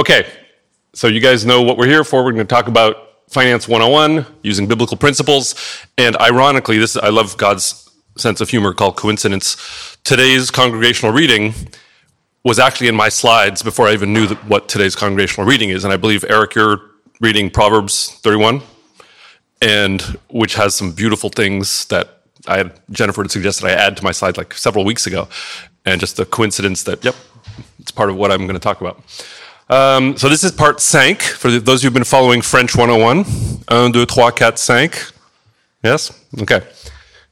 Okay, so you guys know what we're here for. We're going to talk about Finance 101 using biblical principles. And ironically, this I love God's sense of humor called coincidence. Today's congregational reading was actually in my slides before I even knew what today's congregational reading is. And I believe, Eric, you're reading Proverbs 31, and which has some beautiful things that I had Jennifer had suggested I add to my slide like several weeks ago. And just the coincidence that, yep, it's part of what I'm going to talk about. Um, so this is part 5 for those who've been following French 101. 1, 2, 3, 4, 5. Yes? Okay.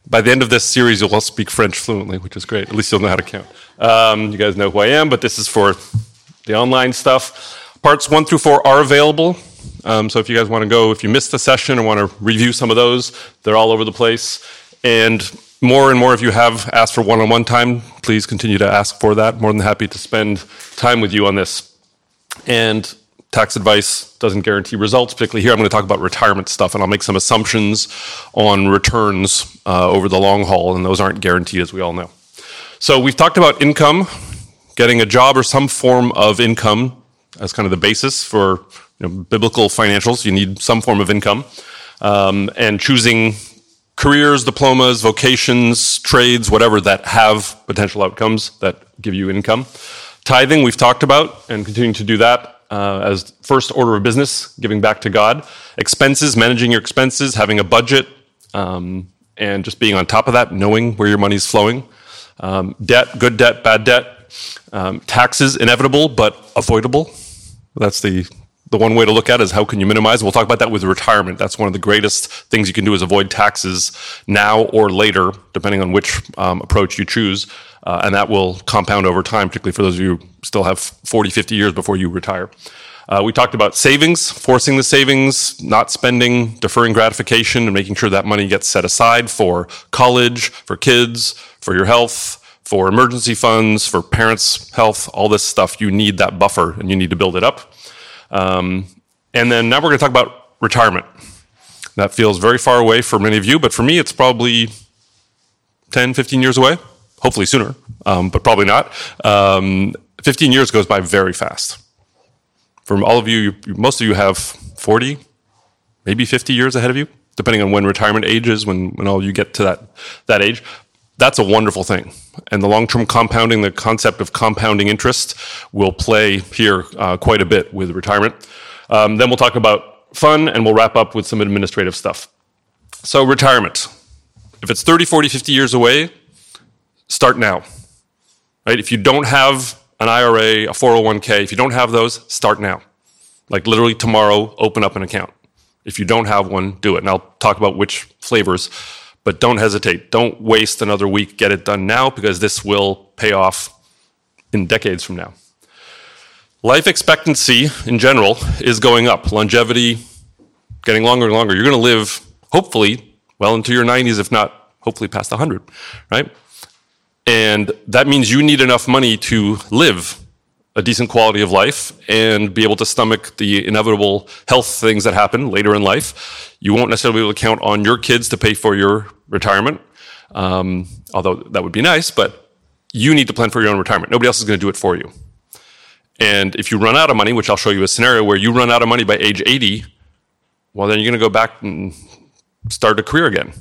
By the end of this series, you'll all speak French fluently, which is great. At least you'll know how to count. Um, you guys know who I am, but this is for the online stuff. Parts 1 through 4 are available. Um, so if you guys want to go, if you missed the session or want to review some of those, they're all over the place. And more and more of you have asked for one on one time. Please continue to ask for that. More than happy to spend time with you on this. And tax advice doesn't guarantee results, particularly here. I'm going to talk about retirement stuff and I'll make some assumptions on returns uh, over the long haul, and those aren't guaranteed, as we all know. So we've talked about income, getting a job or some form of income as kind of the basis for you know, biblical financials. You need some form of income. Um, and choosing careers, diplomas, vocations, trades, whatever that have potential outcomes that give you income. Tithing, we've talked about, and continuing to do that uh, as first order of business, giving back to God. Expenses, managing your expenses, having a budget, um, and just being on top of that, knowing where your money's flowing. Um, debt, good debt, bad debt. Um, taxes, inevitable but avoidable. That's the the one way to look at it is how can you minimize. We'll talk about that with retirement. That's one of the greatest things you can do is avoid taxes now or later, depending on which um, approach you choose. Uh, and that will compound over time, particularly for those of you who still have 40, 50 years before you retire. Uh, we talked about savings, forcing the savings, not spending, deferring gratification, and making sure that money gets set aside for college, for kids, for your health, for emergency funds, for parents' health, all this stuff. You need that buffer and you need to build it up. Um, and then now we're going to talk about retirement. That feels very far away for many of you, but for me, it's probably 10, 15 years away. Hopefully sooner, um, but probably not. Um, 15 years goes by very fast. For all of you, you, most of you have 40, maybe 50 years ahead of you, depending on when retirement age is, when, when all you get to that, that age. That's a wonderful thing. And the long term compounding, the concept of compounding interest, will play here uh, quite a bit with retirement. Um, then we'll talk about fun and we'll wrap up with some administrative stuff. So, retirement. If it's 30, 40, 50 years away, start now. Right? If you don't have an IRA, a 401k, if you don't have those, start now. Like literally tomorrow, open up an account. If you don't have one, do it. And I'll talk about which flavors but don't hesitate. Don't waste another week. Get it done now because this will pay off in decades from now. Life expectancy in general is going up. Longevity getting longer and longer. You're going to live, hopefully, well into your 90s, if not, hopefully past 100, right? And that means you need enough money to live a decent quality of life and be able to stomach the inevitable health things that happen later in life. You won't necessarily be able to count on your kids to pay for your retirement, um, although that would be nice, but you need to plan for your own retirement. Nobody else is going to do it for you. And if you run out of money, which I'll show you a scenario where you run out of money by age 80, well, then you're going to go back and start a career again.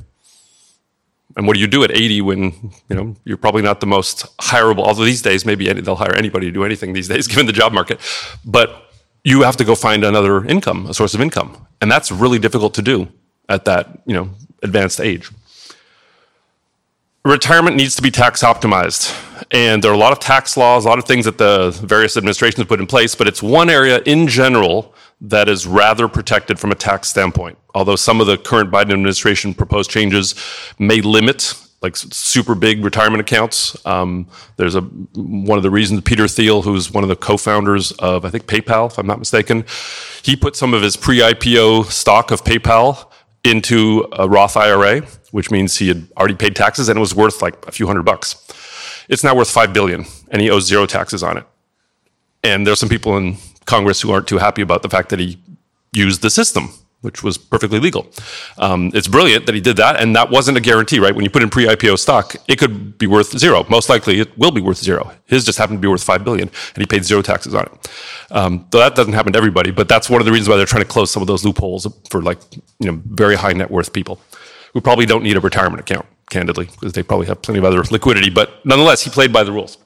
And what do you do at 80 when you know you're probably not the most hireable? Although these days, maybe they'll hire anybody to do anything these days, given the job market. But you have to go find another income, a source of income, and that's really difficult to do at that you know advanced age. Retirement needs to be tax optimized, and there are a lot of tax laws, a lot of things that the various administrations put in place. But it's one area in general that is rather protected from a tax standpoint. Although some of the current Biden administration proposed changes may limit like super big retirement accounts. Um, there's a one of the reasons Peter Thiel, who's one of the co-founders of I think PayPal, if I'm not mistaken, he put some of his pre-IPO stock of PayPal into a Roth IRA, which means he had already paid taxes and it was worth like a few hundred bucks. It's now worth five billion, and he owes zero taxes on it. And there's some people in Congress who aren't too happy about the fact that he used the system which was perfectly legal. Um, it's brilliant that he did that, and that wasn't a guarantee, right? When you put in pre-IPO stock, it could be worth zero. Most likely, it will be worth zero. His just happened to be worth five billion, and he paid zero taxes on it. Um, so that doesn't happen to everybody, but that's one of the reasons why they're trying to close some of those loopholes for like you know very high net worth people who probably don't need a retirement account, candidly, because they probably have plenty of other liquidity. But nonetheless, he played by the rules.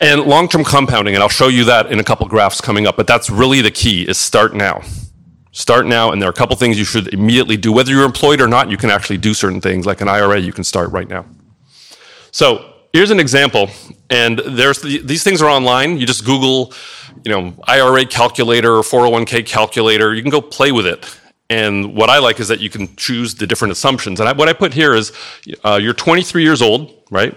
And long-term compounding, and I'll show you that in a couple graphs coming up, but that's really the key is start now. Start now, and there are a couple things you should immediately do. Whether you're employed or not, you can actually do certain things, like an IRA, you can start right now. So here's an example, and there's these things are online. You just Google, you know, IRA calculator or 401k calculator. You can go play with it. And what I like is that you can choose the different assumptions. And I, what I put here is uh, you're 23 years old, right?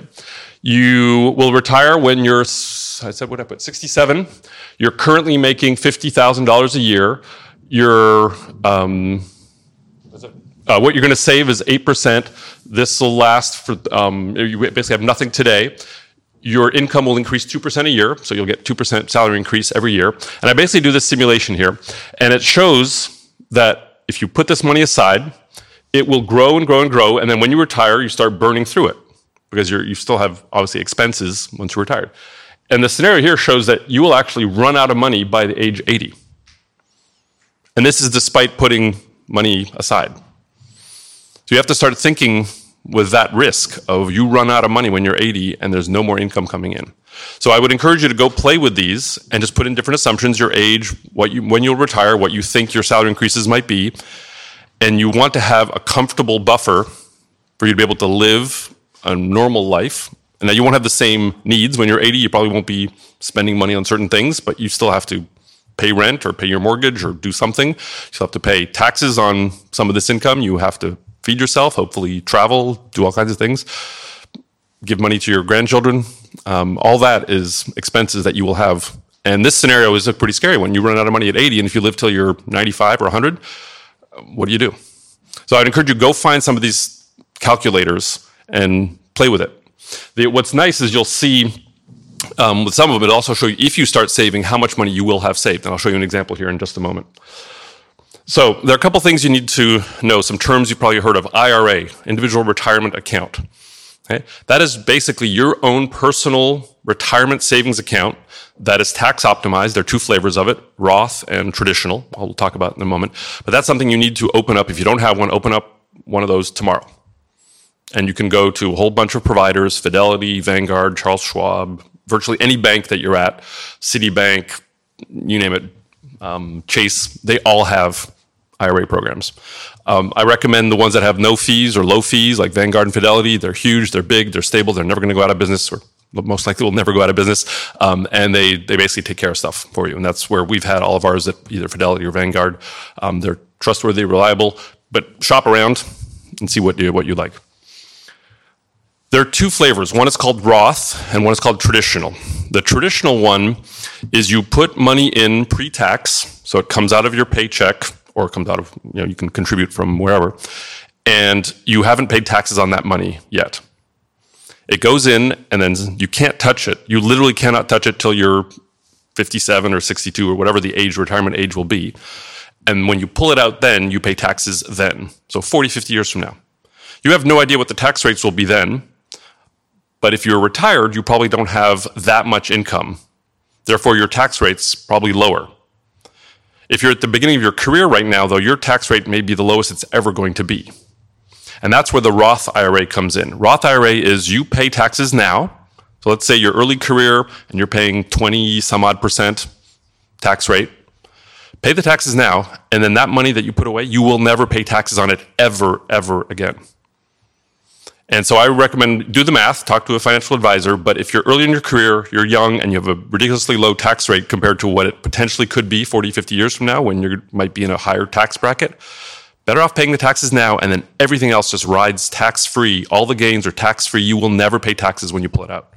You will retire when you're, I said, what I put, 67. You're currently making $50,000 a year. Your, um, uh, what you're going to save is 8%. This will last for, um, you basically have nothing today. Your income will increase 2% a year, so you'll get 2% salary increase every year. And I basically do this simulation here, and it shows that if you put this money aside, it will grow and grow and grow, and then when you retire, you start burning through it because you still have obviously expenses once you're retired. And the scenario here shows that you will actually run out of money by the age 80. And this is despite putting money aside. So you have to start thinking with that risk of you run out of money when you're 80 and there's no more income coming in. So I would encourage you to go play with these and just put in different assumptions, your age, what you, when you'll retire, what you think your salary increases might be. And you want to have a comfortable buffer for you to be able to live a normal life. And that you won't have the same needs. When you're 80, you probably won't be spending money on certain things, but you still have to pay rent or pay your mortgage or do something. You still have to pay taxes on some of this income. You have to feed yourself, hopefully travel, do all kinds of things, give money to your grandchildren. Um, all that is expenses that you will have. And this scenario is a pretty scary one. You run out of money at 80, and if you live till you're 95 or 100, what do you do? So I'd encourage you go find some of these calculators and play with it. The, what's nice is you'll see um, with some of them, it also show you if you start saving how much money you will have saved. And I'll show you an example here in just a moment. So there are a couple things you need to know. Some terms you've probably heard of: IRA, individual retirement account. Okay? That is basically your own personal retirement savings account that is tax optimized. There are two flavors of it, Roth and traditional. I'll talk about in a moment. But that's something you need to open up. If you don't have one, open up one of those tomorrow. And you can go to a whole bunch of providers, Fidelity, Vanguard, Charles Schwab, virtually any bank that you're at, Citibank, you name it, um, Chase, they all have IRA programs. Um, I recommend the ones that have no fees or low fees, like Vanguard and Fidelity. They're huge, they're big, they're stable, they're never going to go out of business, or most likely will never go out of business. Um, and they, they basically take care of stuff for you. And that's where we've had all of ours at either Fidelity or Vanguard. Um, they're trustworthy, reliable, but shop around and see what you, what you like. There are two flavors. One is called Roth and one is called traditional. The traditional one is you put money in pre tax, so it comes out of your paycheck or it comes out of, you know, you can contribute from wherever, and you haven't paid taxes on that money yet. It goes in and then you can't touch it. You literally cannot touch it till you're 57 or 62 or whatever the age, retirement age will be. And when you pull it out then, you pay taxes then. So 40, 50 years from now. You have no idea what the tax rates will be then but if you're retired, you probably don't have that much income. Therefore, your tax rate's probably lower. If you're at the beginning of your career right now, though, your tax rate may be the lowest it's ever going to be. And that's where the Roth IRA comes in. Roth IRA is you pay taxes now. So let's say your early career and you're paying 20 some odd percent tax rate. Pay the taxes now, and then that money that you put away, you will never pay taxes on it ever, ever again. And so I recommend do the math, talk to a financial advisor. But if you're early in your career, you're young, and you have a ridiculously low tax rate compared to what it potentially could be 40, 50 years from now when you might be in a higher tax bracket, better off paying the taxes now, and then everything else just rides tax free. All the gains are tax free. You will never pay taxes when you pull it out.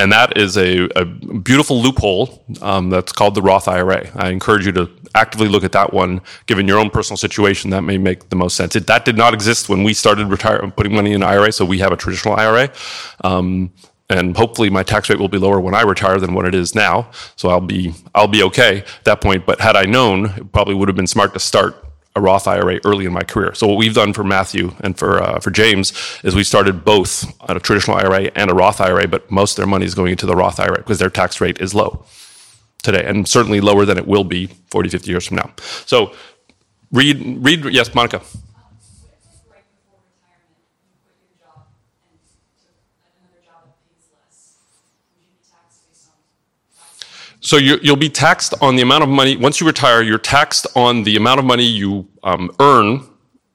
And that is a, a beautiful loophole um, that's called the Roth IRA. I encourage you to actively look at that one, given your own personal situation. That may make the most sense. It, that did not exist when we started retire, putting money in IRA, so we have a traditional IRA. Um, and hopefully my tax rate will be lower when I retire than what it is now. So I'll be I'll be okay at that point. But had I known, it probably would have been smart to start a Roth IRA early in my career. So what we've done for Matthew and for uh, for James is we started both a traditional IRA and a Roth IRA, but most of their money is going into the Roth IRA because their tax rate is low today and certainly lower than it will be 40, 50 years from now. So read read yes, Monica. So you will be taxed on the amount of money, once you retire, you're taxed on the amount of money you um, earn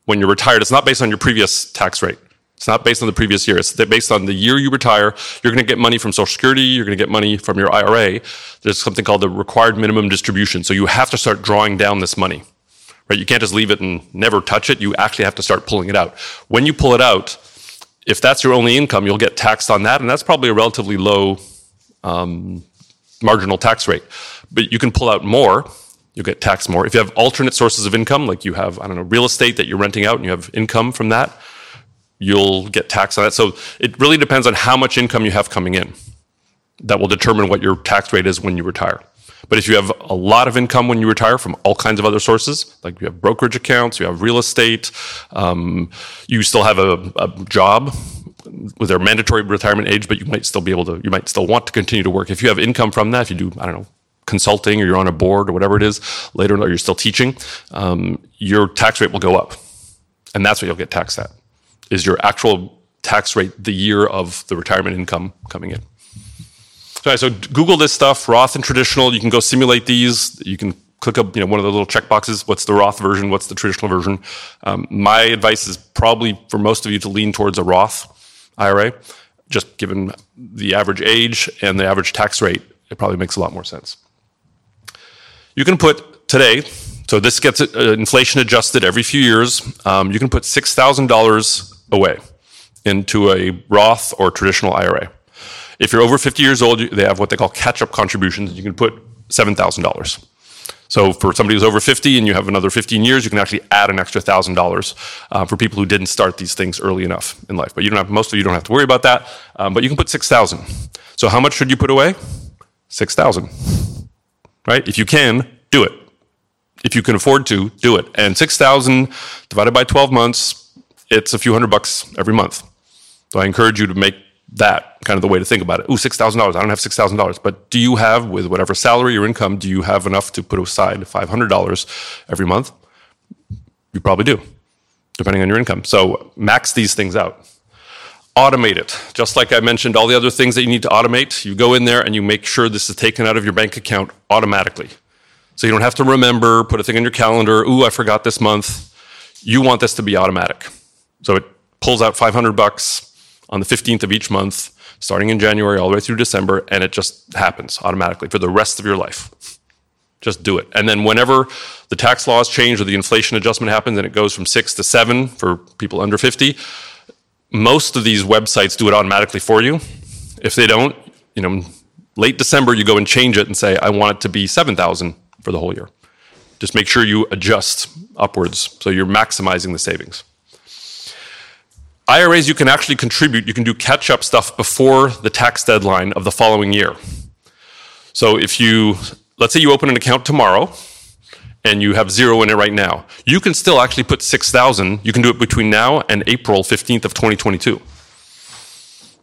when you're retired. It's not based on your previous tax rate. It's not based on the previous year. It's based on the year you retire. You're going to get money from Social Security. You're going to get money from your IRA. There's something called the required minimum distribution. So you have to start drawing down this money, right? You can't just leave it and never touch it. You actually have to start pulling it out. When you pull it out, if that's your only income, you'll get taxed on that. And that's probably a relatively low um, marginal tax rate. But you can pull out more, you'll get taxed more. If you have alternate sources of income, like you have, I don't know, real estate that you're renting out and you have income from that, you'll get taxed on that. So it really depends on how much income you have coming in. That will determine what your tax rate is when you retire. But if you have a lot of income when you retire from all kinds of other sources, like you have brokerage accounts, you have real estate, um, you still have a, a job with their mandatory retirement age, but you might still be able to, you might still want to continue to work. If you have income from that, if you do, I don't know, consulting or you're on a board or whatever it is later, or you're still teaching, um, your tax rate will go up. And that's what you'll get taxed at, is your actual tax rate the year of the retirement income coming in. So, so Google this stuff, Roth and traditional. You can go simulate these. You can click up, you know, one of the little check boxes. What's the Roth version? What's the traditional version? Um, my advice is probably for most of you to lean towards a Roth IRA, just given the average age and the average tax rate, it probably makes a lot more sense. You can put today, so this gets uh, inflation adjusted every few years, um, you can put $6,000 away into a Roth or traditional IRA. If you're over 50 years old, they have what they call catch up contributions. You can put $7,000. So for somebody who's over 50 and you have another 15 years, you can actually add an extra thousand uh, dollars for people who didn't start these things early enough in life. But you don't have most of you don't have to worry about that. Um, but you can put 6,000. So how much should you put away? 6,000. Right? If you can, do it. If you can afford to, do it. And 6,000 divided by 12 months, it's a few hundred bucks every month. So I encourage you to make that kind of the way to think about it. Ooh, six thousand dollars. I don't have six thousand dollars, but do you have with whatever salary or income? Do you have enough to put aside five hundred dollars every month? You probably do, depending on your income. So max these things out. Automate it. Just like I mentioned, all the other things that you need to automate, you go in there and you make sure this is taken out of your bank account automatically. So you don't have to remember, put a thing on your calendar. Ooh, I forgot this month. You want this to be automatic. So it pulls out 500 bucks on the 15th of each month, starting in January all the way through December, and it just happens automatically for the rest of your life. Just do it. And then whenever the tax laws change or the inflation adjustment happens and it goes from six to seven for people under 50, most of these websites do it automatically for you. If they don't, you know, late December, you go and change it and say, I want it to be 7,000 for the whole year. Just make sure you adjust upwards so you're maximizing the savings. IRAs, you can actually contribute, you can do catch up stuff before the tax deadline of the following year. So if you, let's say you open an account tomorrow and you have zero in it right now, you can still actually put 6,000, you can do it between now and April 15th of 2022.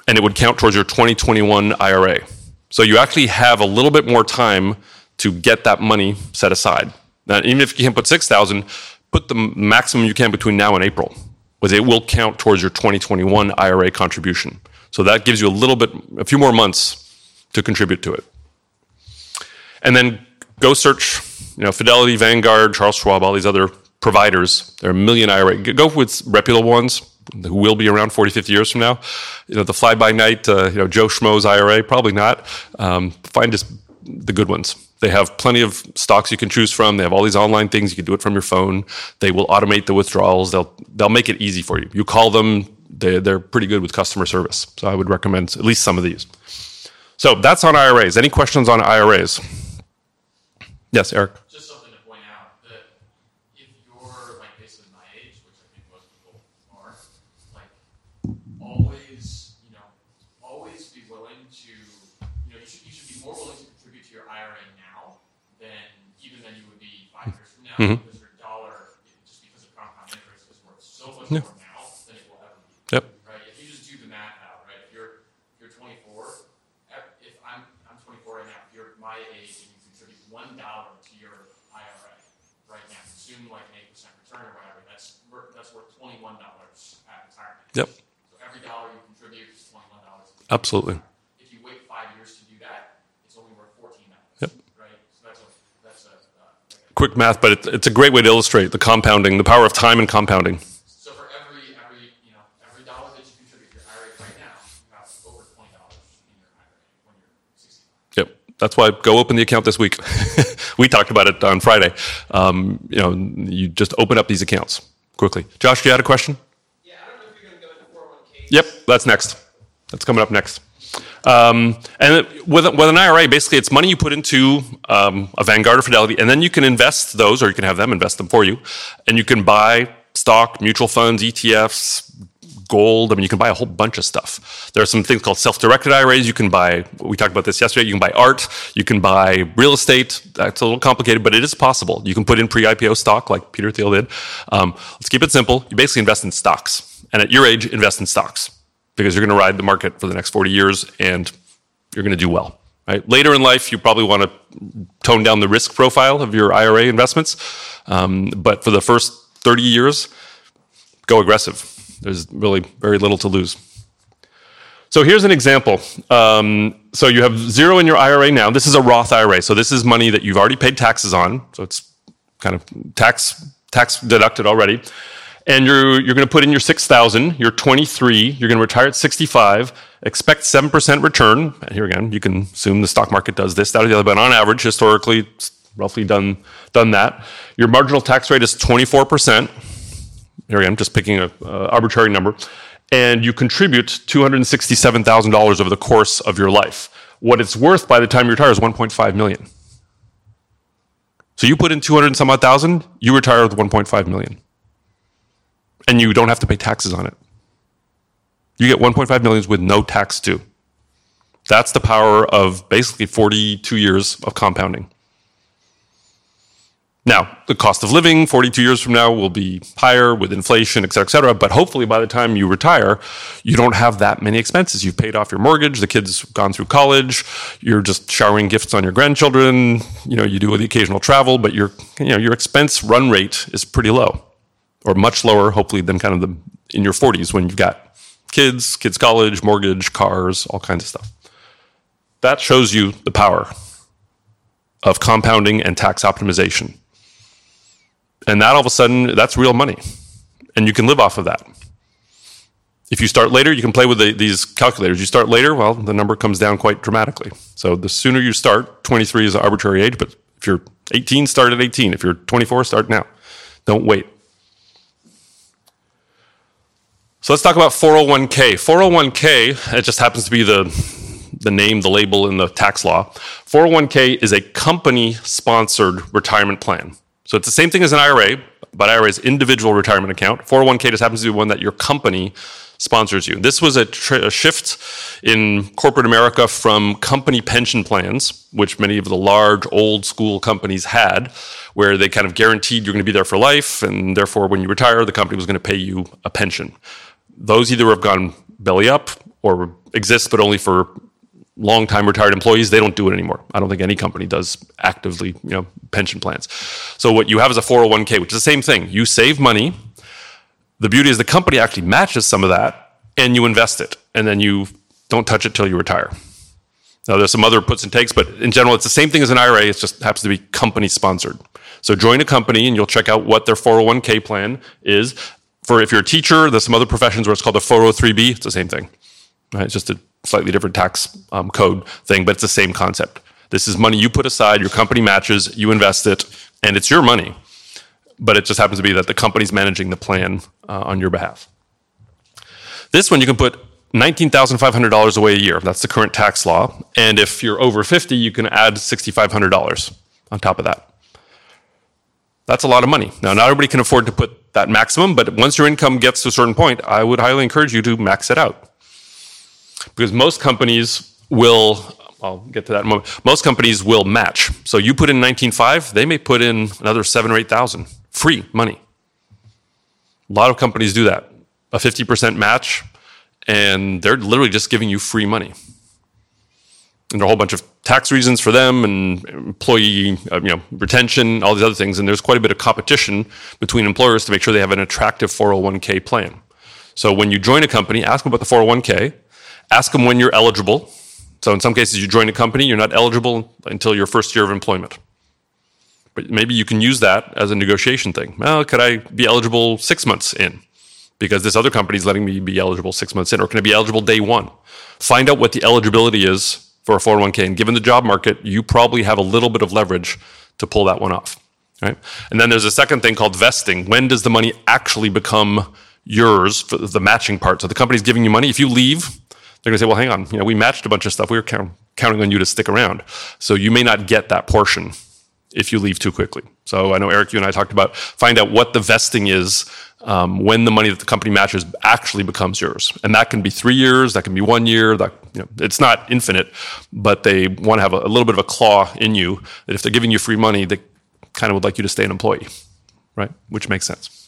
And it would count towards your 2021 IRA. So you actually have a little bit more time to get that money set aside. Now, even if you can't put 6,000, put the maximum you can between now and April was it will count towards your 2021 IRA contribution. So that gives you a little bit, a few more months to contribute to it. And then go search, you know, Fidelity, Vanguard, Charles Schwab, all these other providers. There are a million IRA. Go with reputable ones who will be around 40, 50 years from now. You know, the fly by night, uh, you know, Joe Schmo's IRA, probably not. Um, find just the good ones. They have plenty of stocks you can choose from. They have all these online things. You can do it from your phone. They will automate the withdrawals. They'll they'll make it easy for you. You call them. They they're pretty good with customer service. So I would recommend at least some of these. So that's on IRAs. Any questions on IRAs? Yes, Eric. Now Mm-hmm. your dollar, just because of compound interest, is worth so much more now than it will ever be. Yep. Right? If you just do the math out, right? If you're if you're 24, if I'm I'm 24 right now, if you're my age and you contribute one dollar to your IRA right now, assume like an eight percent return or whatever, that's worth that's worth 21 dollars at retirement. Yep. So every dollar you contribute is 21 dollars. Absolutely. If you wait five years to do that, it's only worth 14 dollars. Yep. Right. So that's a that's a uh, like a Quick math, but it, it's a great way to illustrate the compounding, the power of time and compounding. So for every every you know every dollar that you contribute to your IRA right now, you have over twenty dollars in your IRA when you're sixty five. Yep. That's why go open the account this week. we talked about it on Friday. Um, you know, you just open up these accounts quickly. Josh, do you had a question? Yeah, I don't know if you're going to go into 401k. Yep, that's next. That's coming up next. Um, and it- with, with an IRA, basically, it's money you put into um, a Vanguard or Fidelity, and then you can invest those, or you can have them invest them for you, and you can buy stock, mutual funds, ETFs, gold. I mean, you can buy a whole bunch of stuff. There are some things called self-directed IRAs. You can buy. We talked about this yesterday. You can buy art. You can buy real estate. That's a little complicated, but it is possible. You can put in pre-IPO stock, like Peter Thiel did. Um, let's keep it simple. You basically invest in stocks, and at your age, invest in stocks because you're going to ride the market for the next 40 years, and you're going to do well. Right? Later in life, you probably want to tone down the risk profile of your IRA investments, um, but for the first 30 years, go aggressive. There's really very little to lose. So here's an example. Um, so you have zero in your IRA now. This is a Roth IRA. So this is money that you've already paid taxes on. So it's kind of tax tax deducted already. And you're you're going to put in your six thousand. You're 23. You're going to retire at 65. Expect seven percent return. And here again, you can assume the stock market does this, that, or the other. But on average, historically, it's roughly done done that. Your marginal tax rate is 24 percent here I am just picking an arbitrary number, and you contribute $267,000 over the course of your life. What it's worth by the time you retire is 1.5 million. So you put in 200 and some odd thousand, you retire with 1.5 million. And you don't have to pay taxes on it. You get 1.5 million with no tax due. That's the power of basically 42 years of compounding. Now, the cost of living 42 years from now will be higher with inflation, et cetera, et cetera. But hopefully, by the time you retire, you don't have that many expenses. You've paid off your mortgage, the kid's gone through college, you're just showering gifts on your grandchildren. You know, you do the occasional travel, but your, you know, your expense run rate is pretty low, or much lower, hopefully, than kind of the in your 40s when you've got kids, kids' college, mortgage, cars, all kinds of stuff. That shows you the power of compounding and tax optimization. And that all of a sudden, that's real money. And you can live off of that. If you start later, you can play with the, these calculators. You start later, well, the number comes down quite dramatically. So the sooner you start, 23 is an arbitrary age, but if you're 18, start at 18. If you're 24, start now. Don't wait. So let's talk about 401k. 401k, it just happens to be the, the name, the label in the tax law. 401k is a company sponsored retirement plan. So it's the same thing as an IRA, but IRA is individual retirement account. 401k just happens to be one that your company sponsors you. This was a, a shift in corporate America from company pension plans, which many of the large old school companies had, where they kind of guaranteed you're going to be there for life, and therefore when you retire, the company was going to pay you a pension. Those either have gone belly up or exist, but only for long time retired employees, they don't do it anymore. I don't think any company does actively, you know, pension plans. So what you have is a 401k, which is the same thing. You save money. The beauty is the company actually matches some of that and you invest it and then you don't touch it till you retire. Now there's some other puts and takes, but in general, it's the same thing as an IRA. It just happens to be company sponsored. So join a company and you'll check out what their 401k plan is. For if you're a teacher, there's some other professions where it's called a 403b. It's the same thing. Right? It's just a slightly different tax um, code thing, but it's the same concept. This is money you put aside, your company matches, you invest it, and it's your money. But it just happens to be that the company's managing the plan uh, on your behalf. This one you can put $19,500 away a year. That's the current tax law. And if you're over 50, you can add $6,500 on top of that. That's a lot of money. Now, not everybody can afford to put that maximum, but once your income gets to a certain point, I would highly encourage you to max it out. because most companies will. I'll get to that in a moment. Most companies will match. So you put in 19.5, they may put in another seven or eight thousand free money. A lot of companies do that. A 50% match, and they're literally just giving you free money. And a whole bunch of tax reasons for them and employee uh, you know, retention, all these other things. And there's quite a bit of competition between employers to make sure they have an attractive 401k plan. So when you join a company, ask them about the 401k, ask them when you're eligible. So in some cases, you join a company, you're not eligible until your first year of employment. But maybe you can use that as a negotiation thing. Well, could I be eligible six months in? Because this other company is letting me be eligible six months in, or can I be eligible day one? Find out what the eligibility is for a 401k. And given the job market, you probably have a little bit of leverage to pull that one off. Right? And then there's a second thing called vesting. When does the money actually become yours for the matching part? So the company's giving you money. If you leave, they're going to say, well, hang on, you know, we matched a bunch of stuff. We were count- counting on you to stick around. So you may not get that portion if you leave too quickly. So I know Eric, you and I talked about find out what the vesting is um, when the money that the company matches actually becomes yours, and that can be three years, that can be one year. That you know, it's not infinite, but they want to have a, a little bit of a claw in you that if they're giving you free money, they kind of would like you to stay an employee, right? Which makes sense.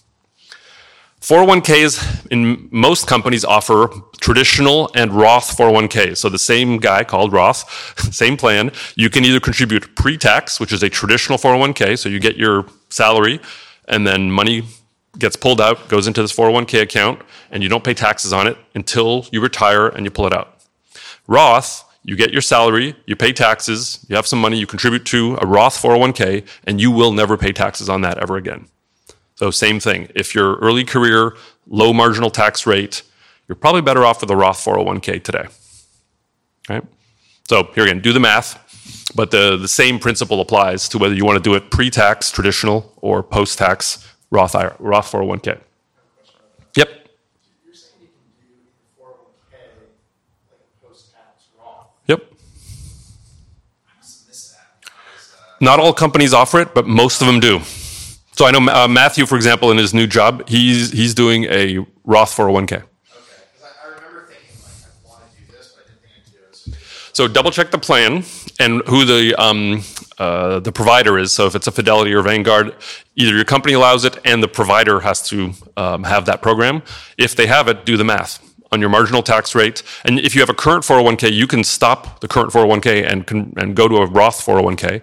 401ks in most companies offer traditional and Roth 401ks. So the same guy called Roth, same plan. You can either contribute pre-tax, which is a traditional 401k, so you get your salary and then money gets pulled out, goes into this 401k account, and you don't pay taxes on it until you retire and you pull it out. Roth, you get your salary, you pay taxes, you have some money, you contribute to a Roth 401k, and you will never pay taxes on that ever again. So same thing. If you're early career, low marginal tax rate, you're probably better off with a Roth 401k today. Right? So here again, do the math, but the, the same principle applies to whether you want to do it pre-tax, traditional, or post-tax Roth, Roth 401k. Yep. You're saying you can do four oh one K, like post-tax Roth. Yep. I must that. uh, Not all companies offer it, but most of them do. So I know uh, Matthew, for example, in his new job, he's he's doing a Roth 401k. Okay, because I, I remember thinking like, I want to do this, but I didn't think I could do it. So So double check the plan and who the um, uh, the provider is. So if it's a Fidelity or Vanguard, either your company allows it and the provider has to um, have that program. If they have it, do the math on your marginal tax rate. And if you have a current 401k, you can stop the current 401k and can, and go to a Roth 401k.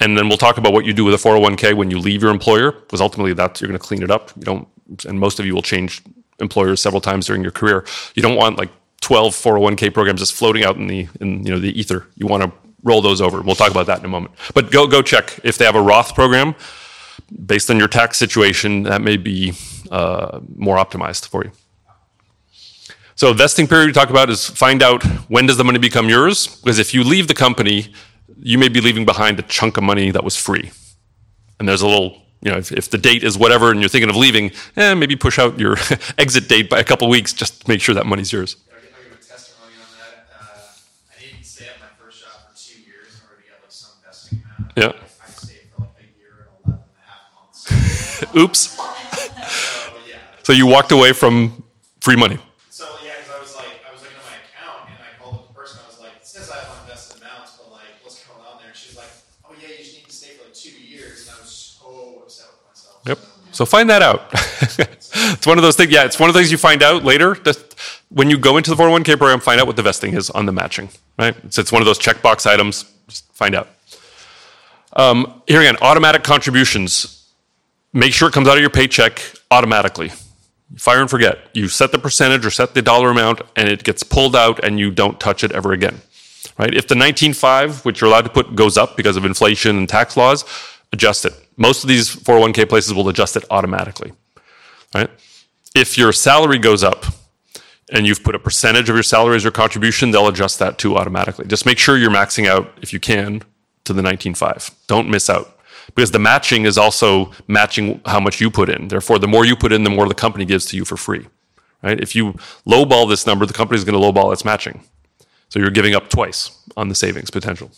And then we'll talk about what you do with a 401k when you leave your employer, because ultimately that you're going to clean it up. You don't, and most of you will change employers several times during your career. You don't want like 12 401k programs just floating out in the in you know the ether. You want to roll those over. We'll talk about that in a moment. But go go check if they have a Roth program based on your tax situation. That may be uh, more optimized for you. So vesting period we talk about is find out when does the money become yours? Because if you leave the company, you may be leaving behind a chunk of money that was free. And there's a little, you know, if, if the date is whatever and you're thinking of leaving, eh, maybe push out your exit date by a couple weeks just to make sure that money's yours. I'll give, I'll give a testimony on that. Uh, I didn't stay at my first job for two years in order to get like some vesting amount. Yeah. I, I stayed for like a year and 11 and a half months. Oops. so yeah. So you walked away from free money. So yeah, because I was like, I was looking at my account and I called the person. I was like, it says I have uninvested amounts, but like, what's going on there? And she like, oh yeah, you just need to stay for like two years. And I was so upset with myself. Yep. So, So find that out. it's one of those things. Yeah, it's one of the things you find out later. That when you go into the 401k program, find out what the vesting is on the matching. Right. It's, it's one of those checkbox items. Just find out. Um, here again, automatic contributions. Make sure it comes out of your paycheck automatically. Fire and forget. You set the percentage or set the dollar amount, and it gets pulled out, and you don't touch it ever again. Right? If the 19.5, which you're allowed to put, goes up because of inflation and tax laws, adjust it. Most of these 401k places will adjust it automatically. Right? If your salary goes up and you've put a percentage of your salary as your contribution, they'll adjust that too automatically. Just make sure you're maxing out, if you can, to the 19.5. Don't miss out. Because the matching is also matching how much you put in. Therefore, the more you put in, the more the company gives to you for free. Right? If you lowball this number, the company is going to lowball its matching. So you're giving up twice on the savings potential.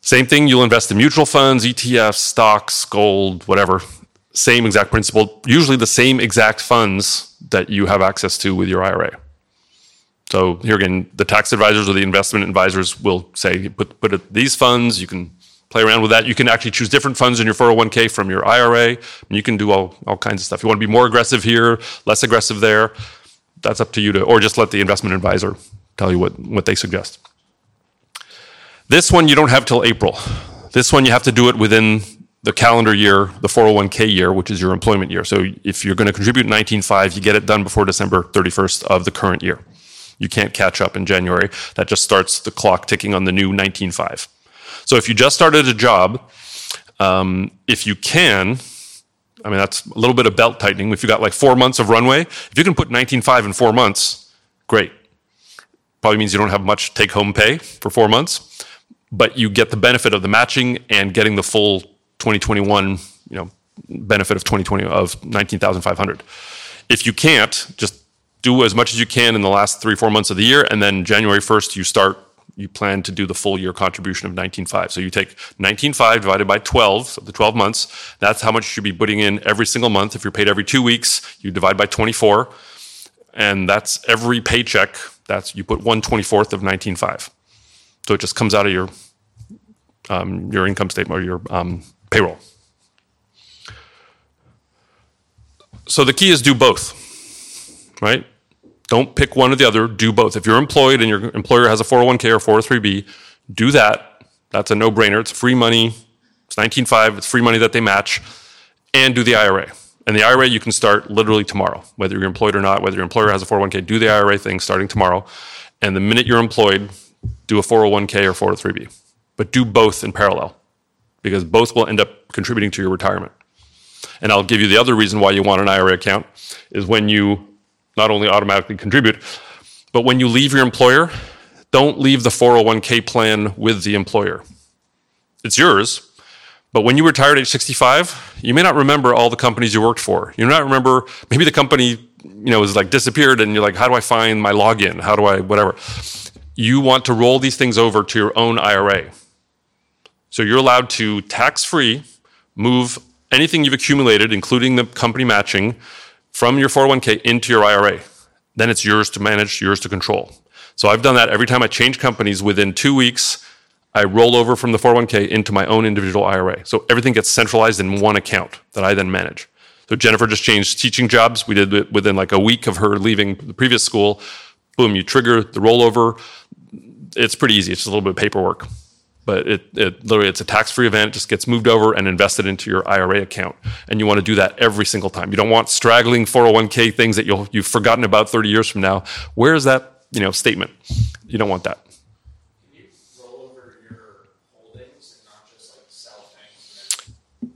Same thing, you'll invest in mutual funds, ETFs, stocks, gold, whatever. Same exact principle, usually the same exact funds that you have access to with your IRA. So here again, the tax advisors or the investment advisors will say, put, put it, these funds, you can play around with that. You can actually choose different funds in your 401k from your IRA. You can do all, all kinds of stuff. You want to be more aggressive here, less aggressive there. That's up to you to, or just let the investment advisor tell you what, what they suggest. This one you don't have till April. This one you have to do it within the calendar year, the 401k year, which is your employment year. So if you're going to contribute 19.5, you get it done before December 31st of the current year. You can't catch up in January. That just starts the clock ticking on the new 19.5. So if you just started a job, um, if you can, I mean, that's a little bit of belt tightening. If you got like four months of runway, if you can put 19.5 in four months, great. Probably means you don't have much take home pay for four months, but you get the benefit of the matching and getting the full 2021, you know, benefit of 2020 of 19,500. If you can't, just do as much as you can in the last three, four months of the year, and then January 1st, you start, you plan to do the full year contribution of 19.5. So you take 19.5 divided by 12, so the 12 months, that's how much you should be putting in every single month. If you're paid every two weeks, you divide by 24, and that's every paycheck, that's, you put 124th of 19.5. So it just comes out of your, um, your income statement or your um, payroll. So the key is do both, right? Don't pick one or the other, do both. If you're employed and your employer has a 401k or 403b, do that. That's a no brainer. It's free money. It's 19.5, it's free money that they match. And do the IRA. And the IRA you can start literally tomorrow, whether you're employed or not, whether your employer has a 401k, do the IRA thing starting tomorrow. And the minute you're employed, do a 401k or 403b. But do both in parallel because both will end up contributing to your retirement. And I'll give you the other reason why you want an IRA account is when you not only automatically contribute, but when you leave your employer, don't leave the 401k plan with the employer. It's yours, but when you retire at age 65, you may not remember all the companies you worked for. You may not remember, maybe the company, you know, is like disappeared and you're like, how do I find my login? How do I, whatever. You want to roll these things over to your own IRA. So you're allowed to tax free move anything you've accumulated, including the company matching, from your 401k into your IRA. Then it's yours to manage, yours to control. So I've done that every time I change companies within two weeks. I roll over from the 401k into my own individual IRA. So everything gets centralized in one account that I then manage. So Jennifer just changed teaching jobs. We did it within like a week of her leaving the previous school. Boom, you trigger the rollover. It's pretty easy. It's just a little bit of paperwork but it, it literally it's a tax-free event it just gets moved over and invested into your ira account. And you want to do that every single time. You don't want straggling 401k things that you'll, you've forgotten about 30 years from now. Where is that you know statement? You don't want that.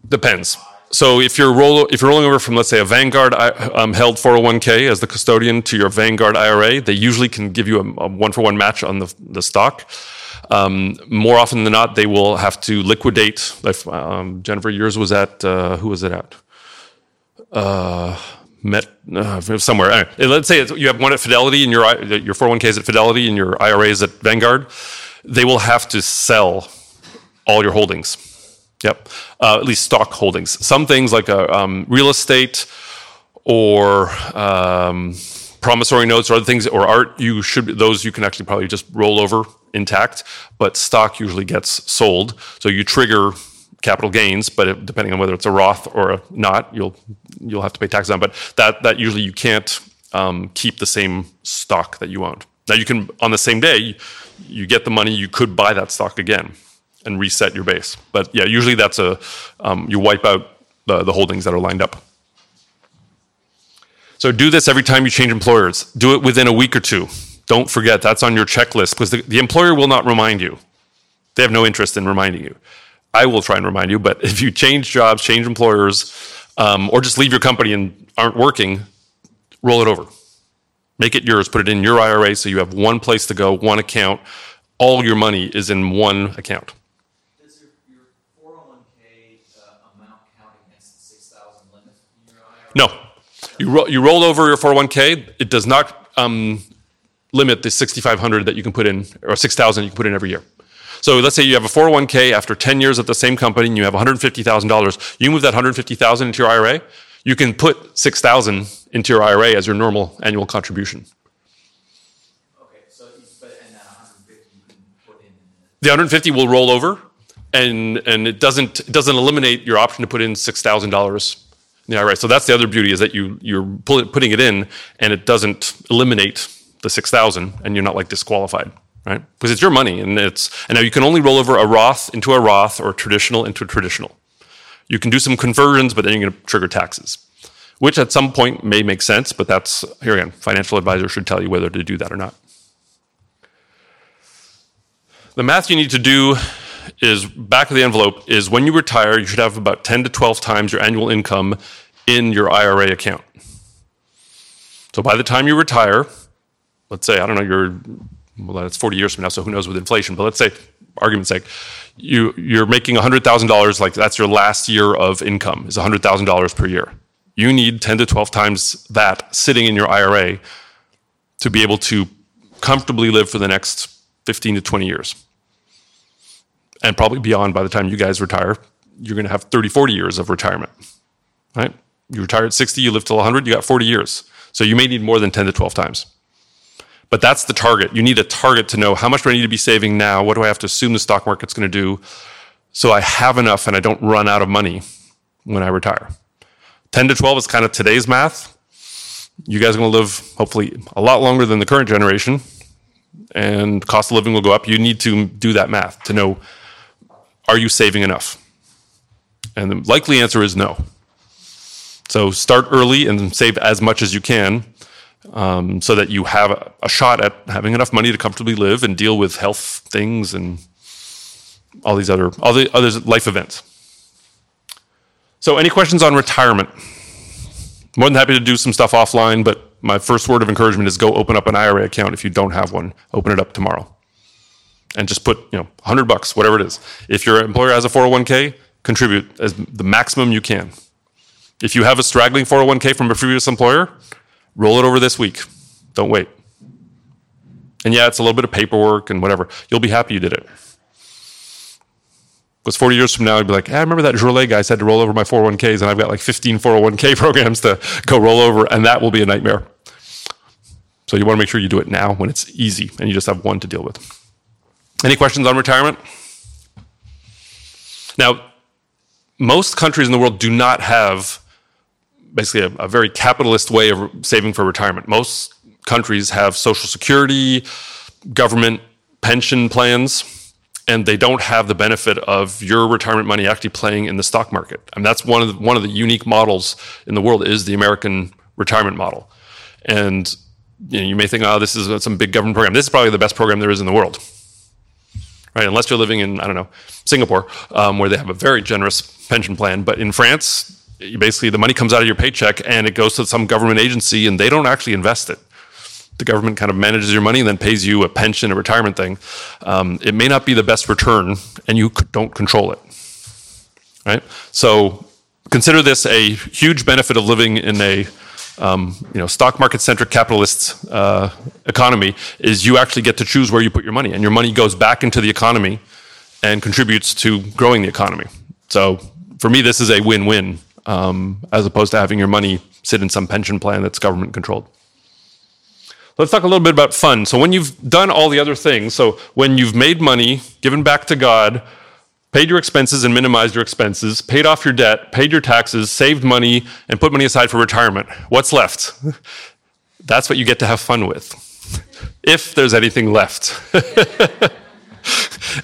Depends. So if you're roll, if you're rolling over from let's say a Vanguard um, held 401k as the custodian to your Vanguard IRA, they usually can give you a, a one for one match on the, the stock. Um, more often than not, they will have to liquidate. Like, um, Jennifer, yours was at uh, who was it at? Uh, Met uh, somewhere. Anyway, let's say you have one at Fidelity and your your 401k is at Fidelity and your IRA is at Vanguard. They will have to sell all your holdings. Yep, uh, at least stock holdings. Some things like uh, um, real estate or um, promissory notes or other things or art, you should those you can actually probably just roll over intact. But stock usually gets sold, so you trigger capital gains. But it, depending on whether it's a Roth or a not, you'll you'll have to pay taxes on. But that that usually you can't um, keep the same stock that you owned. Now you can on the same day you get the money, you could buy that stock again and reset your base. But yeah, usually that's a um, you wipe out the, the holdings that are lined up. So do this every time you change employers. Do it within a week or two. Don't forget, that's on your checklist because the, the employer will not remind you. They have no interest in reminding you. I will try and remind you, but if you change jobs, change employers, um, or just leave your company and aren't working, roll it over. Make it yours. Put it in your IRA so you have one place to go, one account. All your money is in one account. Does your, your 401k uh, amount count against the 6,000 limit in your IRA? No. You, ro- you roll over your 401k, it does not um, limit the 6,500 that you can put in, or 6,000 you can put in every year. So let's say you have a 401k after 10 years at the same company and you have $150,000. You move that 150,000 into your IRA, you can put 6,000 into your IRA as your normal annual contribution. Okay, so The 150 will roll over and and it doesn't it doesn't eliminate your option to put in $6,000 the IRA. So that's the other beauty is that you you're putting it in, and it doesn't eliminate the six thousand, and you're not like disqualified, right? Because it's your money, and it's and now you can only roll over a Roth into a Roth or a traditional into a traditional. You can do some conversions, but then you're going to trigger taxes, which at some point may make sense. But that's here again, financial advisor should tell you whether to do that or not. The math you need to do is back of the envelope is when you retire, you should have about 10 to 12 times your annual income in your IRA account. So by the time you retire, let's say, I don't know, you're, well, that's 40 years from now, so who knows with inflation, but let's say, argument's sake, you, you're making $100,000, like that's your last year of income, is $100,000 per year. You need 10 to 12 times that sitting in your IRA to be able to comfortably live for the next 15 to 20 years and probably beyond by the time you guys retire. You're going to have 30, 40 years of retirement, right? You retire at 60, you live till 100, you got 40 years. So you may need more than 10 to 12 times. But that's the target. You need a target to know how much do I need to be saving now? What do I have to assume the stock market's going to do? So I have enough and I don't run out of money when I retire. 10 to 12 is kind of today's math. You guys are going to live hopefully a lot longer than the current generation and cost of living will go up. You need to do that math to know are you saving enough? And the likely answer is no. So start early and save as much as you can um, so that you have a, shot at having enough money to comfortably live and deal with health things and all these other all the other life events. So, any questions on retirement? More than happy to do some stuff offline, but my first word of encouragement is go open up an IRA account if you don't have one. Open it up tomorrow and just put you know 100 bucks whatever it is. If your employer has a 401k contribute as the maximum you can. If you have a straggling 401k from a previous employer roll it over this week. Don't wait. And yeah it's a little bit of paperwork and whatever. You'll be happy you did it. Because 40 years from now you'd be like hey, i remember that Jourlet guy said to roll over my 401ks and i've got like 15 401k programs to go roll over and that will be a nightmare. So you want to make sure you do it now when it's easy and you just have one to deal with any questions on retirement? Now, most countries in the world do not have basically a, a, very capitalist way of saving for retirement. Most countries have social security, government pension plans, and they don't have the benefit of your retirement money actually playing in the stock market. I mean, that's one of the, one of the unique models in the world is the American retirement model. And you, know, you may think, oh, this is uh, some big government program. This is probably the best program there is in the world right? Unless you're living in, I don't know, Singapore, um, where they have a very generous pension plan. But in France, basically the money comes out of your paycheck and it goes to some government agency and they don't actually invest it. The government kind of manages your money and then pays you a pension, a retirement thing. Um, it may not be the best return and you don't control it, right? So consider this a huge benefit of living in a um, you know, stock market centric capitalist uh, economy is you actually get to choose where you put your money, and your money goes back into the economy and contributes to growing the economy. So for me, this is a win win um, as opposed to having your money sit in some pension plan that's government controlled. Let's talk a little bit about fun. So when you've done all the other things, so when you've made money, given back to God, paid your expenses and minimized your expenses, paid off your debt, paid your taxes, saved money, and put money aside for retirement. What's left? That's what you get to have fun with, if there's anything left.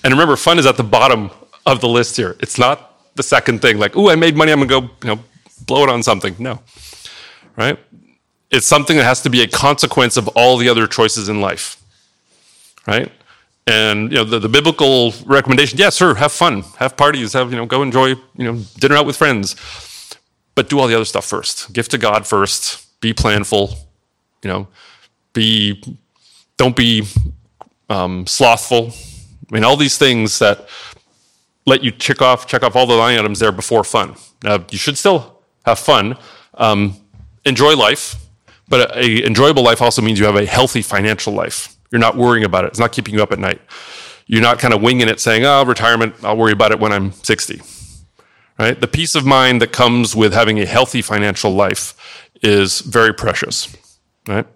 and remember, fun is at the bottom of the list here. It's not the second thing, like, ooh, I made money, I'm gonna go you know, blow it on something. No, right? It's something that has to be a consequence of all the other choices in life, right? And you know the, the biblical recommendation, yeah, sir, have fun, have parties, have you know, go enjoy you know dinner out with friends, but do all the other stuff first. Give to God first. Be planful, you know. Be don't be um, slothful. I mean, all these things that let you check off check off all the line items there before fun. Now you should still have fun, um, enjoy life, but a enjoyable life also means you have a healthy financial life. You're not worrying about it. It's not keeping you up at night. You're not kind of winging it saying, oh, retirement, I'll worry about it when I'm 60. Right? The peace of mind that comes with having a healthy financial life is very precious. Right?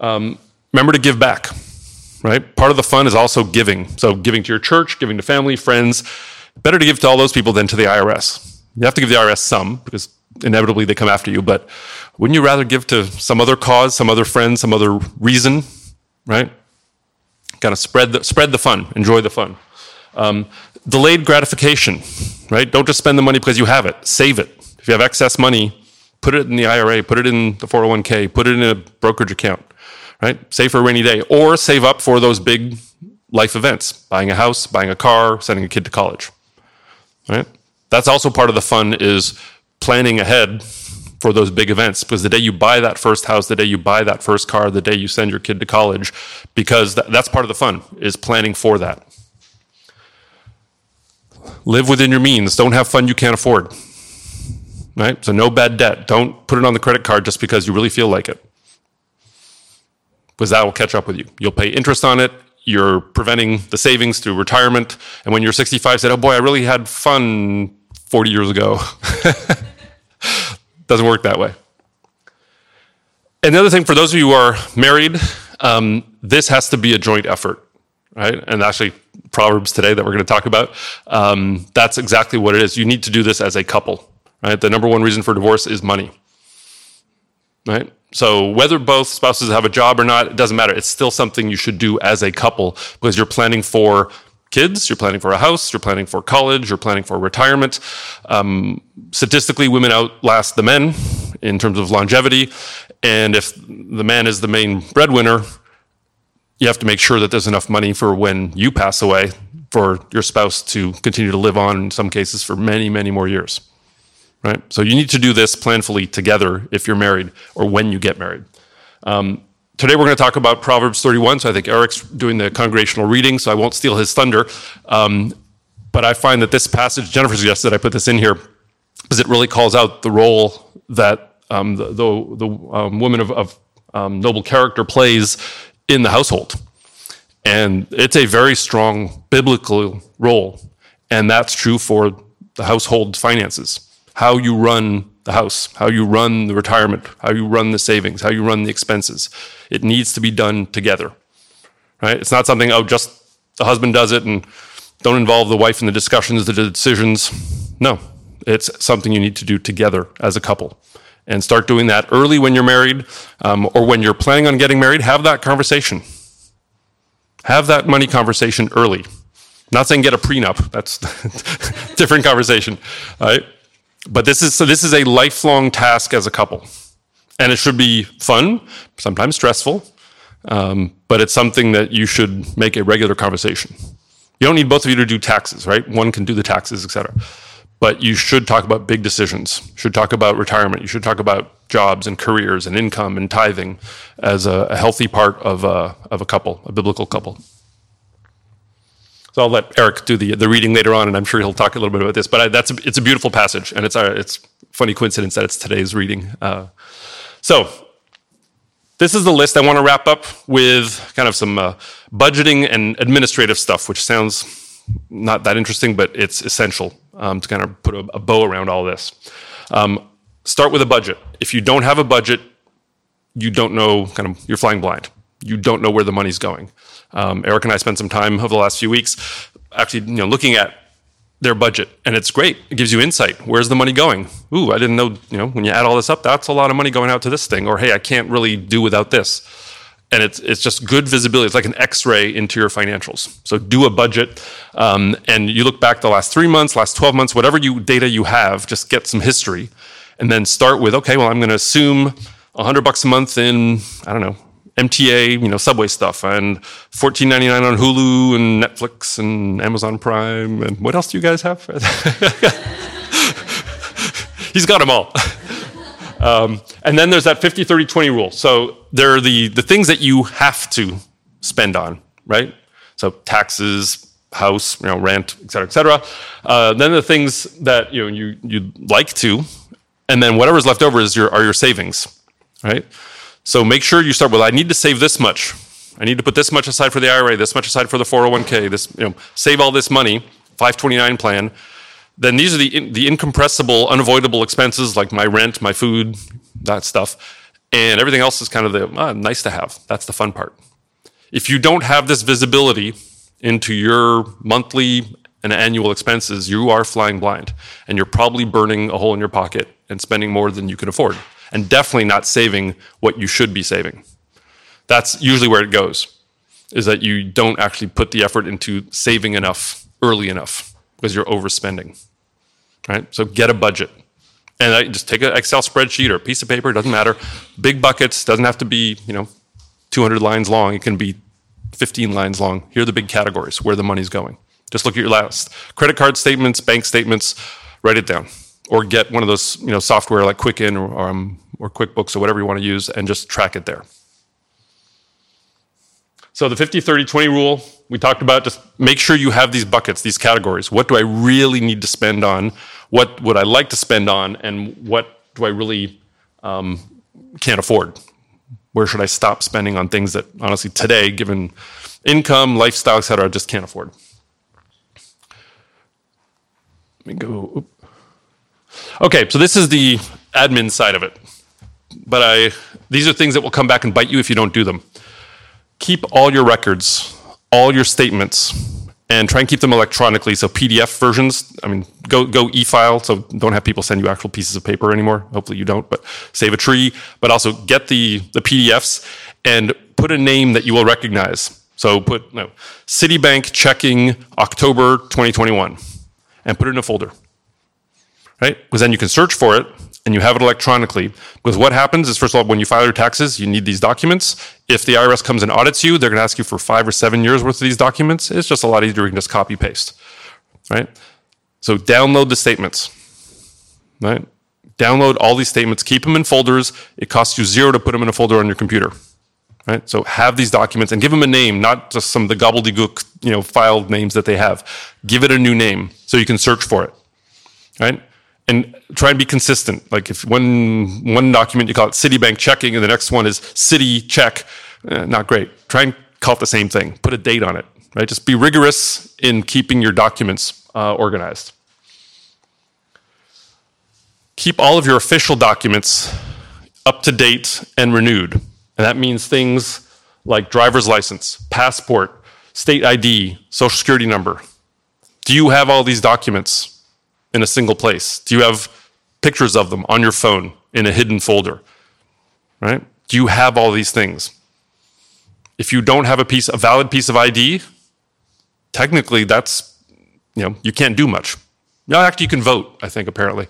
Um, remember to give back. right? Part of the fun is also giving. So giving to your church, giving to family, friends. Better to give to all those people than to the IRS. You have to give the IRS some because inevitably they come after you, but wouldn't you rather give to some other cause, some other friend, some other reason, right? Kind of spread the, spread the fun, enjoy the fun. Um, delayed gratification, right? Don't just spend the money because you have it, save it. If you have excess money, put it in the IRA, put it in the 401k, put it in a brokerage account, right? Save for a rainy day, or save up for those big life events buying a house, buying a car, sending a kid to college, right? That's also part of the fun is planning ahead for those big events because the day you buy that first house, the day you buy that first car, the day you send your kid to college, because that, that's part of the fun is planning for that. Live within your means. Don't have fun you can't afford. Right? So no bad debt. Don't put it on the credit card just because you really feel like it. Because that will catch up with you. You'll pay interest on it. You're preventing the savings through retirement. And when you're 65, said, "Oh boy, I really had fun 40 years ago." Doesn't work that way. And the other thing, for those of you who are married, um, this has to be a joint effort, right? And actually, Proverbs today that we're going to talk about, um, that's exactly what it is. You need to do this as a couple, right? The number one reason for divorce is money, right? So whether both spouses have a job or not, it doesn't matter. It's still something you should do as a couple because you're planning for kids, you're planning for a house, you're planning for college, you're planning for retirement. Um, statistically, women outlast the men in terms of longevity. And if the man is the main breadwinner, you have to make sure that there's enough money for when you pass away for your spouse to continue to live on, in some cases, for many, many more years. Right? So you need to do this planfully together if you're married or when you get married. Um, today we're going to talk about Proverbs 31. So I think Eric's doing the congregational reading, so I won't steal his thunder. Um, but I find that this passage, Jennifer suggested I put this in here, because it really calls out the role that um, the, the, the um, woman of, of um, noble character plays in the household. And it's a very strong biblical role. And that's true for the household finances how you run the house, how you run the retirement, how you run the savings, how you run the expenses. It needs to be done together, right? It's not something, oh, just the husband does it and don't involve the wife in the discussions, the decisions. No, it's something you need to do together as a couple. And start doing that early when you're married um, or when you're planning on getting married. Have that conversation. Have that money conversation early. Not saying get a prenup. That's different conversation, right? But this is so this is a lifelong task as a couple, and it should be fun, sometimes stressful, um, but it's something that you should make a regular conversation. You don't need both of you to do taxes, right? One can do the taxes, etc. But you should talk about big decisions. You should talk about retirement. You should talk about jobs and careers and income and tithing as a, a healthy part of a, of a couple, a biblical couple. So I'll let Eric do the, the reading later on, and I'm sure he'll talk a little bit about this. But I, that's a, it's a beautiful passage, and it's a, it's funny coincidence that it's today's reading. Uh, so this is the list. I want to wrap up with kind of some uh, budgeting and administrative stuff, which sounds not that interesting, but it's essential um, to kind of put a, a bow around all this. Um, start with a budget. If you don't have a budget, you don't know, kind of, you're flying blind. You don't know where the money's going. Um, Eric and I spent some time over the last few weeks actually you know, looking at their budget, and it's great. It gives you insight. Where's the money going? Ooh, I didn't know. You know, when you add all this up, that's a lot of money going out to this thing. Or hey, I can't really do without this. And it's it's just good visibility. It's like an X-ray into your financials. So do a budget, um, and you look back the last three months, last twelve months, whatever you data you have, just get some history, and then start with okay. Well, I'm going to assume hundred bucks a month in I don't know MTA, you know, Subway stuff, and fourteen ninety nine on Hulu and Netflix and Amazon Prime, and what else do you guys have? He's got them all. Um, and then there's that 50, 30, 20 rule. So there are the, the things that you have to spend on, right? So taxes, house, you know, rent, et cetera, et cetera. Uh, then the things that you know you you'd like to, and then whatever's left over is your are your savings, right? So make sure you start with I need to save this much. I need to put this much aside for the IRA, this much aside for the 401k, this, you know, save all this money, 529 plan. Then these are the, the incompressible, unavoidable expenses like my rent, my food, that stuff. And everything else is kind of the ah, nice to have. That's the fun part. If you don't have this visibility into your monthly and annual expenses, you are flying blind and you're probably burning a hole in your pocket and spending more than you can afford and definitely not saving what you should be saving. That's usually where it goes is that you don't actually put the effort into saving enough early enough because you're overspending. Right? So get a budget. And I just take an Excel spreadsheet or a piece of paper, doesn't matter. Big buckets, doesn't have to be, you know, 200 lines long. It can be 15 lines long. Here are the big categories where the money's going. Just look at your last credit card statements, bank statements, write it down. Or get one of those, you know, software like Quicken or, um, or QuickBooks or whatever you want to use and just track it there. So the 50, 30, 20 rule, we talked about just make sure you have these buckets, these categories. What do I really need to spend on? What would I like to spend on? And what do I really um, can't afford? Where should I stop spending on things that honestly today, given income, lifestyle, et cetera, I just can't afford? Let me go. Okay, so this is the admin side of it. But I, these are things that will come back and bite you if you don't do them keep all your records, all your statements, and try and keep them electronically. So PDF versions, I mean, go go e-file. So don't have people send you actual pieces of paper anymore. Hopefully you don't, but save a tree. But also get the the PDFs and put a name that you will recognize. So put no Citibank checking October 2021, and put it in a folder. Right? Because then you can search for it and you have it electronically. Because what happens is, first of all, when you file your taxes, you need these documents. If the IRS comes and audits you, they're going to ask you for five or seven years worth of these documents. It's just a lot easier. You can just copy paste, right? So download the statements, right? Download all these statements, keep them in folders. It costs you zero to put them in a folder on your computer, right? So have these documents and give them a name, not just some of the gobbledygook, you know, filed names that they have. Give it a new name so you can search for it, right? And try and be consistent. Like if one one document you call it Citibank checking, and the next one is City check, eh, not great. Try and call it the same thing. Put a date on it. Right. Just be rigorous in keeping your documents uh, organized. Keep all of your official documents up to date and renewed, and that means things like driver's license, passport, state ID, social security number. Do you have all these documents? In a single place? Do you have pictures of them on your phone in a hidden folder? Right? Do you have all these things? If you don't have a piece, a valid piece of ID, technically that's, you know, you can't do much. No, actually, you can vote, I think, apparently.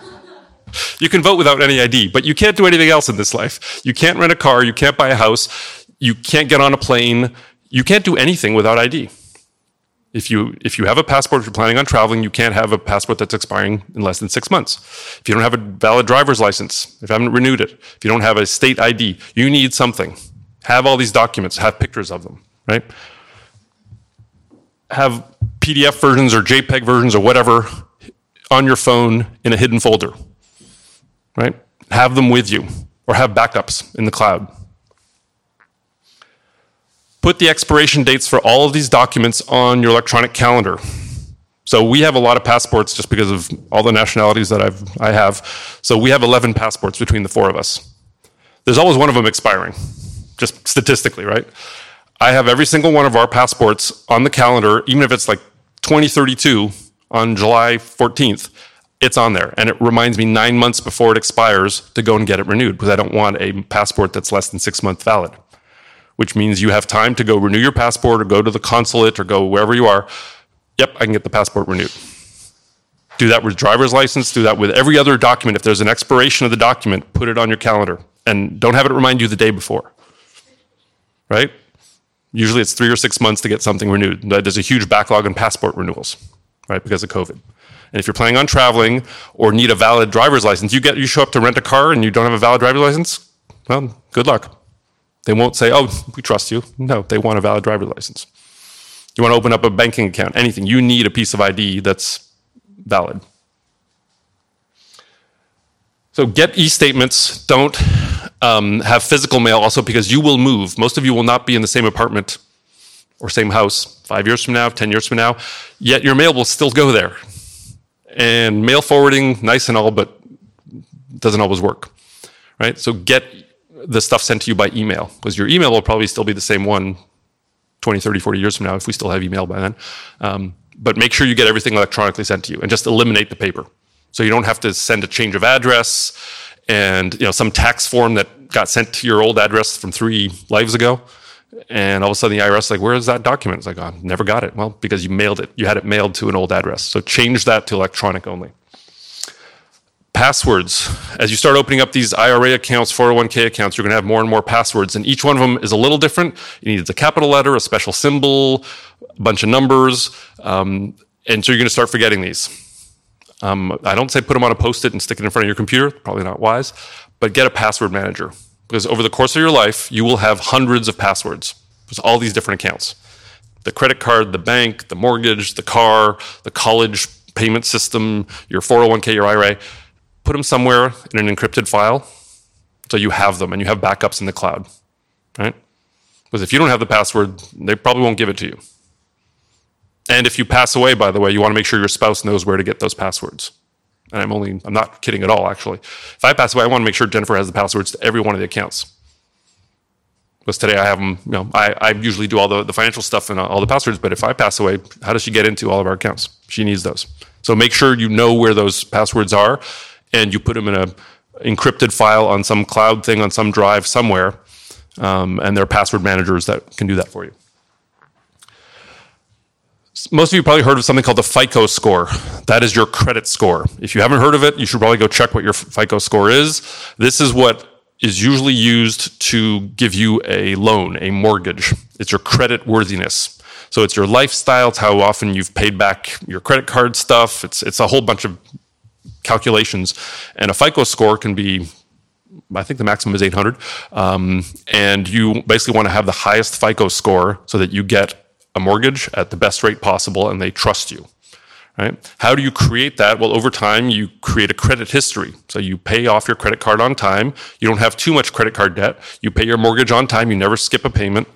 you can vote without any ID, but you can't do anything else in this life. You can't rent a car, you can't buy a house, you can't get on a plane, you can't do anything without ID. If you if you have a passport, if you're planning on traveling, you can't have a passport that's expiring in less than six months. If you don't have a valid driver's license, if you haven't renewed it, if you don't have a state ID, you need something. Have all these documents, have pictures of them, right? Have PDF versions or JPEG versions or whatever on your phone in a hidden folder, right? Have them with you or have backups in the cloud put the expiration dates for all of these documents on your electronic calendar. So we have a lot of passports just because of all the nationalities that I've, I have. So we have 11 passports between the four of us. There's always one of them expiring, just statistically, right? I have every single one of our passports on the calendar, even if it's like 2032 on July 14th, it's on there. And it reminds me nine months before it expires to go and get it renewed because I don't want a passport that's less than six months valid which means you have time to go renew your passport or go to the consulate or go wherever you are. Yep, I can get the passport renewed. Do that with driver's license, do that with every other document. If there's an expiration of the document, put it on your calendar and don't have it remind you the day before. Right? Usually it's three or six months to get something renewed. There's a huge backlog in passport renewals, right, because of COVID. And if you're planning on traveling or need a valid driver's license, you get you show up to rent a car and you don't have a valid driver's license, well, good luck. They won't say, oh, we trust you. No, they want a valid driver's license. You want to open up a banking account, anything. You need a piece of ID that's valid. So get e statements. Don't um, have physical mail also because you will move. Most of you will not be in the same apartment or same house five years from now, 10 years from now, yet your mail will still go there. And mail forwarding, nice and all, but doesn't always work. Right? So get the stuff sent to you by email because your email will probably still be the same one 20, 30, 40 years from now if we still have email by then. Um, but make sure you get everything electronically sent to you and just eliminate the paper. So you don't have to send a change of address and you know some tax form that got sent to your old address from three lives ago. And all of a sudden the IRS is like, where is that document? It's like, oh, never got it. Well, because you mailed it. You had it mailed to an old address. So change that to electronic only. Passwords. As you start opening up these IRA accounts, 401k accounts, you're going to have more and more passwords. And each one of them is a little different. You need a capital letter, a special symbol, a bunch of numbers. Um, and so you're going to start forgetting these. Um, I don't say put them on a post it and stick it in front of your computer, probably not wise, but get a password manager. Because over the course of your life, you will have hundreds of passwords. There's all these different accounts the credit card, the bank, the mortgage, the car, the college payment system, your 401k, your IRA. Put them somewhere in an encrypted file so you have them and you have backups in the cloud, right? Because if you don't have the password, they probably won't give it to you. And if you pass away, by the way, you want to make sure your spouse knows where to get those passwords. And I'm only, I'm not kidding at all, actually. If I pass away, I want to make sure Jennifer has the passwords to every one of the accounts. Because today I have them, you know, I, I usually do all the, the financial stuff and all the passwords, but if I pass away, how does she get into all of our accounts? She needs those. So make sure you know where those passwords are and you put them in a encrypted file on some cloud thing on some drive somewhere. Um, and there are password managers that can do that for you most of you probably heard of something called the FICO score. That is your credit score. If you haven't heard of it, you should probably go check what your FICO score is. This is what is usually used to give you a loan, a mortgage. It's your credit worthiness. So it's your lifestyle, it's how often you've paid back your credit card stuff. It's it's a whole bunch of calculations, and a FICO score can be. I think the maximum is 800. Um, and you basically want to have the highest FICO score so that you get a mortgage at the best rate possible and they trust you. Right? How do you create that? Well, over time, you create a credit history. So you pay off your credit card on time. You don't have too much credit card debt. You pay your mortgage on time. You never skip a payment,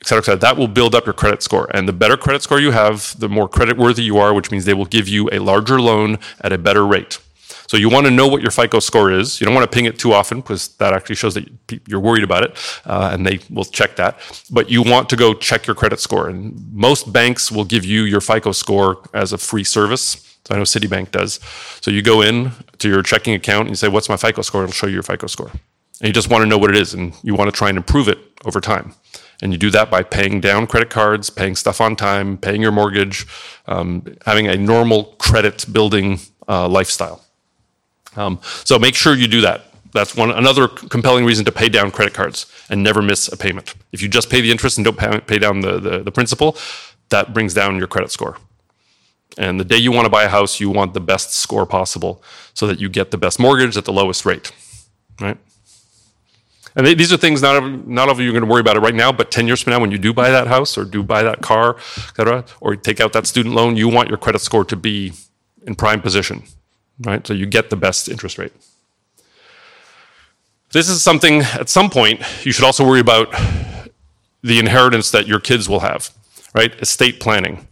et cetera, et cetera. That will build up your credit score. And the better credit score you have, the more credit worthy you are, which means they will give you a larger loan at a better rate. So you want to know what your FICO score is. You don't want to ping it too often because that actually shows that you're worried about it, uh, and they will check that. But you want to go check your credit score, and most banks will give you your FICO score as a free service. So I know Citibank does. So you go in to your checking account and you say, "What's my FICO score?" It'll show you your FICO score, and you just want to know what it is, and you want to try and improve it over time. And you do that by paying down credit cards, paying stuff on time, paying your mortgage, um, having a normal credit building uh, lifestyle. Um, so make sure you do that. That's one another compelling reason to pay down credit cards and never miss a payment. If you just pay the interest and don't pay, pay down the, the, the principal, that brings down your credit score. And the day you want to buy a house, you want the best score possible so that you get the best mortgage at the lowest rate, right? And they, these are things not not all of you are going to worry about it right now, but 10 years from now, when you do buy that house or do buy that car, et cetera, or take out that student loan, you want your credit score to be in prime position right? So you get the best interest rate. This is something at some point you should also worry about the inheritance that your kids will have, right? Estate planning.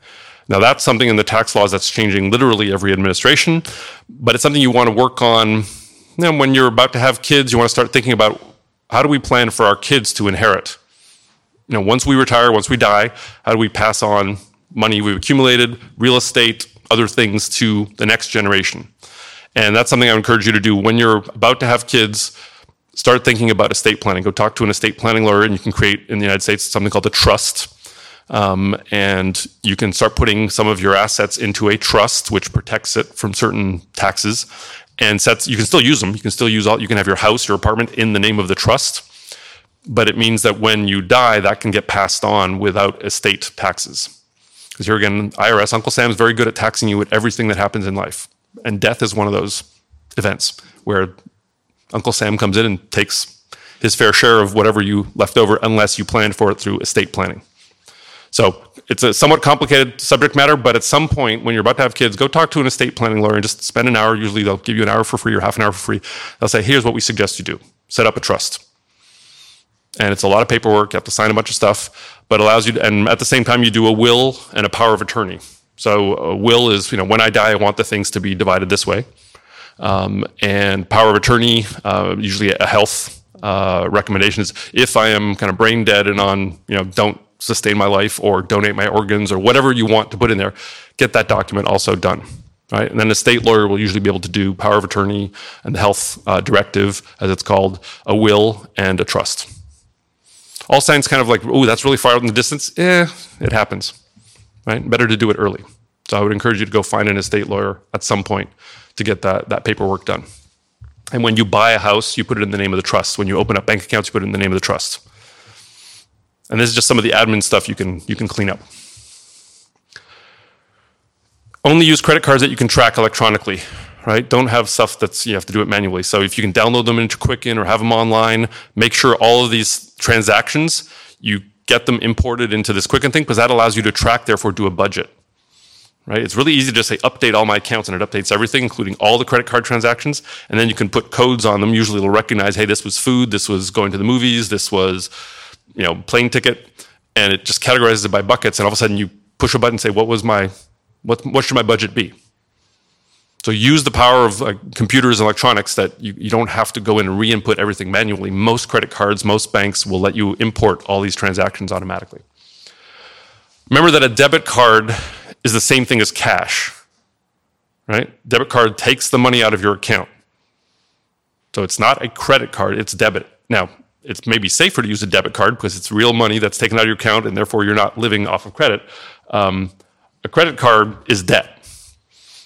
Now that's something in the tax laws that's changing literally every administration, but it's something you want to work on. Know, when you're about to have kids, you want to start thinking about how do we plan for our kids to inherit? You know, once we retire, once we die, how do we pass on money we've accumulated, real estate, other things to the next generation? And that's something I encourage you to do when you're about to have kids. Start thinking about estate planning. Go talk to an estate planning lawyer, and you can create in the United States something called a trust. Um, and you can start putting some of your assets into a trust, which protects it from certain taxes, and sets. You can still use them. You can still use all. You can have your house, your apartment in the name of the trust, but it means that when you die, that can get passed on without estate taxes. Because here again, IRS, Uncle Sam is very good at taxing you with everything that happens in life and death is one of those events where Uncle Sam comes in and takes his fair share of whatever you left over, unless you planned for it through estate planning. So it's a somewhat complicated subject matter, but at some point when you're about to have kids, go talk to an estate planning lawyer and just spend an hour. Usually they'll give you an hour for free or half an hour for free. They'll say, here's what we suggest you do. Set up a trust. And it's a lot of paperwork. You have to sign a bunch of stuff, but allows you to, and at the same time you do a will and a power of attorney. So a will is, you know, when I die, I want the things to be divided this way. Um, and power of attorney, uh, usually a health uh, is If I am kind of brain dead and on, you know, don't sustain my life or donate my organs or whatever you want to put in there, get that document also done. Right? And then a state lawyer will usually be able to do power of attorney and the health uh, directive, as it's called, a will and a trust. All signs kind of like, oh, that's really far out in the distance. Eh, it happens. Right? Better to do it early. So I would encourage you to go find an estate lawyer at some point to get that, that paperwork done. And when you buy a house, you put it in the name of the trust. When you open up bank accounts, you put it in the name of the trust. And this is just some of the admin stuff you can you can clean up. Only use credit cards that you can track electronically, right? Don't have stuff that's you have to do it manually. So if you can download them into Quicken or have them online, make sure all of these transactions you get them imported into this Quicken thing because that allows you to track, therefore do a budget. Right? It's really easy to just say update all my accounts and it updates everything, including all the credit card transactions. And then you can put codes on them. Usually it'll recognize, hey, this was food, this was going to the movies, this was, you know, plane ticket, and it just categorizes it by buckets. And all of a sudden you push a button and say, what was my what, what should my budget be? So use the power of uh, computers and electronics that you, you don't have to go in and re-input everything manually. Most credit cards, most banks will let you import all these transactions automatically. Remember that a debit card is the same thing as cash, right? Debit card takes the money out of your account. So it's not a credit card, it's debit. Now, it's maybe safer to use a debit card because it's real money that's taken out of your account and therefore you're not living off of credit. Um, a credit card is debt.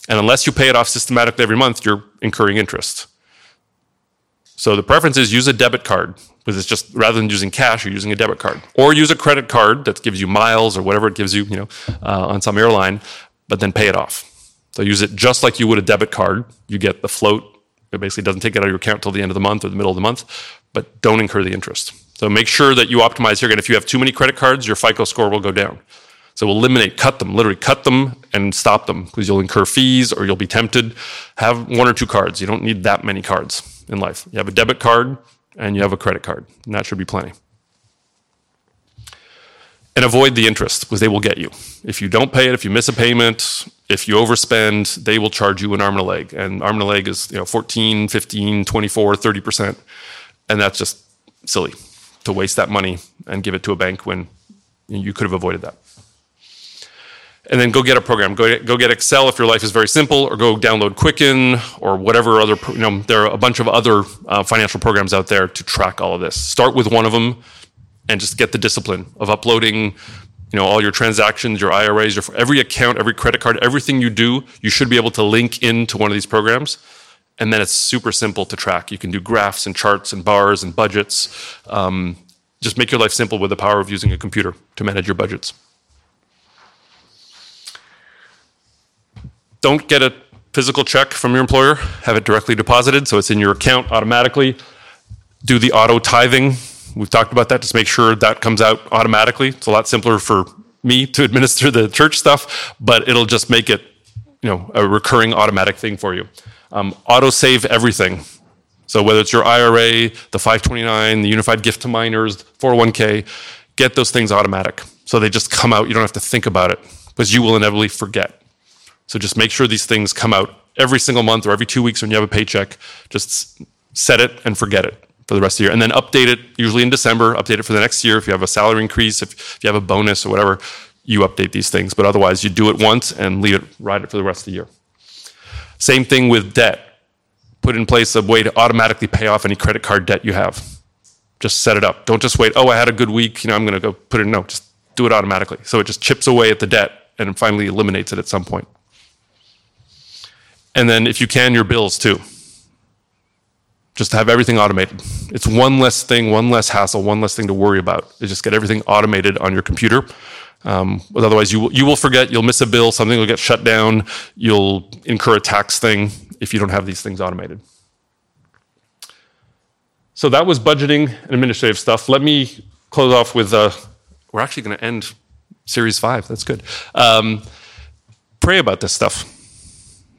And unless you pay it off systematically every month, you're incurring interest. So the preference is use a debit card because it's just rather than using cash, you're using a debit card, or use a credit card that gives you miles or whatever it gives you, you know, uh, on some airline, but then pay it off. So use it just like you would a debit card. You get the float. It basically doesn't take it out of your account till the end of the month or the middle of the month, but don't incur the interest. So make sure that you optimize here. Again, if you have too many credit cards, your FICO score will go down. So eliminate, cut them, literally cut them and stop them because you'll incur fees or you'll be tempted. Have one or two cards. You don't need that many cards in life. You have a debit card and you have a credit card, and that should be plenty. And avoid the interest because they will get you. If you don't pay it, if you miss a payment, if you overspend, they will charge you an arm and a leg. And arm and a leg is you know 14, 15, 24, 30%. And that's just silly to waste that money and give it to a bank when you could have avoided that and then go get a program. Go get, go get Excel if your life is very simple, or go download Quicken or whatever other. You know, there are a bunch of other uh, financial programs out there to track all of this. Start with one of them, and just get the discipline of uploading. You know, all your transactions, your IRAs, your every account, every credit card, everything you do, you should be able to link into one of these programs. And then it's super simple to track. You can do graphs and charts and bars and budgets. Um, just make your life simple with the power of using a computer to manage your budgets. Don't get a physical check from your employer, have it directly deposited so it's in your account automatically. Do the auto tithing. We've talked about that. Just make sure that comes out automatically. It's a lot simpler for me to administer the church stuff, but it'll just make it, you know, a recurring automatic thing for you. Um, auto save everything. So whether it's your IRA, the 529, the unified gift to minors, 401k, get those things automatic. So they just come out. You don't have to think about it because you will inevitably forget. So just make sure these things come out every single month or every two weeks when you have a paycheck. Just set it and forget it for the rest of the year. And then update it, usually in December, update it for the next year. If you have a salary increase, if, if you have a bonus or whatever, you update these things. But otherwise, you do it once and leave it, ride it for the rest of the year. Same thing with debt. Put in place a way to automatically pay off any credit card debt you have. Just set it up. Don't just wait, oh, I had a good week, you know, I'm going to go put it in. No, just do it automatically. So it just chips away at the debt and finally eliminates it at some point. And then, if you can, your bills too. Just have everything automated. It's one less thing, one less hassle, one less thing to worry about. You just get everything automated on your computer. Um, otherwise, you will, you will forget, you'll miss a bill, something will get shut down, you'll incur a tax thing if you don't have these things automated. So that was budgeting and administrative stuff. Let me close off with uh, we're actually going to end series five. That's good. Um, pray about this stuff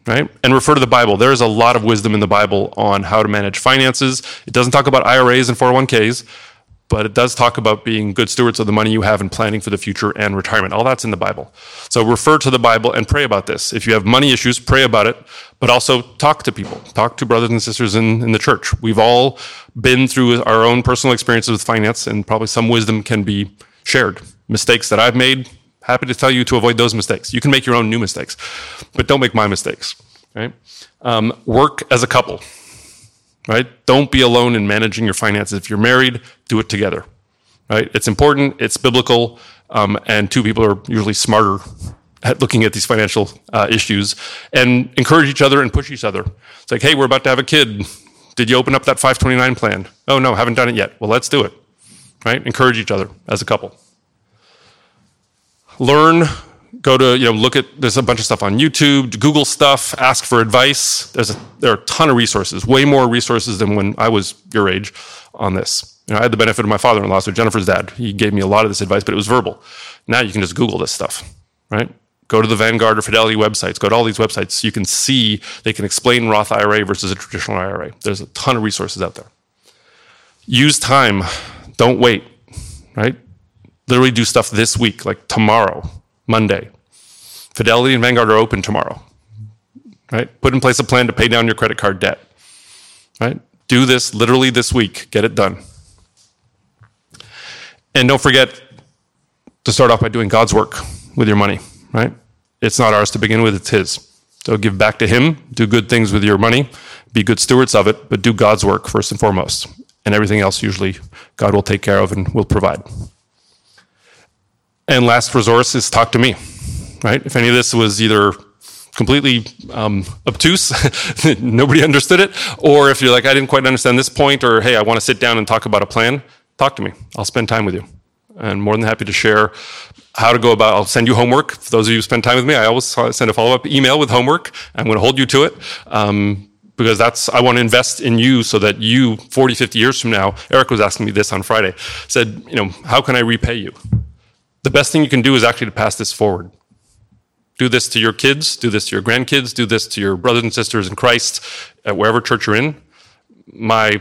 right? And refer to the Bible. There is a lot of wisdom in the Bible on how to manage finances. It doesn't talk about IRAs and 401ks, but it does talk about being good stewards of the money you have and planning for the future and retirement. All that's in the Bible. So refer to the Bible and pray about this. If you have money issues, pray about it, but also talk to people. Talk to brothers and sisters in, in the church. We've all been through our own personal experiences with finance, and probably some wisdom can be shared. Mistakes that I've made, happy to tell you to avoid those mistakes. You can make your own new mistakes, but don't make my mistakes. Right? Um, work as a couple right? Don't be alone in managing your finances. If you're married, do it together, right? It's important, it's biblical, um, and two people are usually smarter at looking at these financial uh, issues and encourage each other and push each other. It's like, hey, we're about to have a kid. Did you open up that 529 plan? Oh, no, haven't done it yet. Well, let's do it, right? Encourage each other as a couple. Learn go to you know look at there's a bunch of stuff on youtube google stuff ask for advice. There's a, there are a ton of resources way more resources than when i was your age on this. You know, i had the benefit of my father-in-law so jennifer's dad he gave me a lot of this advice but it was verbal. Now you can just google this stuff right? Go to the vanguard or fidelity websites go to all these websites you can see they can explain roth ira versus a traditional ira there's a ton of resources out there. Use time. Don't wait right? Literally do stuff this week like tomorrow Monday. Fidelity and Vanguard are open tomorrow. Right? Put in place a plan to pay down your credit card debt. Right? Do this literally this week. Get it done. And don't forget to start off by doing God's work with your money, right? It's not ours to begin with, it's His. So give back to Him, do good things with your money, be good stewards of it, but do God's work first and foremost. And everything else, usually, God will take care of and will provide. And last resource is talk to me, right? If any of this was either completely um, obtuse, nobody understood it, or if you're like, I didn't quite understand this point, or hey, I want to sit down and talk about a plan, talk to me. I'll spend time with you. And more than happy to share how to go about. I'll send you homework. For those of you who spend time with me, I always send a follow up email with homework. I'm going to hold you to it. Um, because that's i want to invest in you so that you 40 50 years from now eric was asking me this on friday said you know how can i repay you the best thing you can do is actually to pass this forward. Do this to your kids, do this to your grandkids, do this to your brothers and sisters in Christ at wherever church you're in. My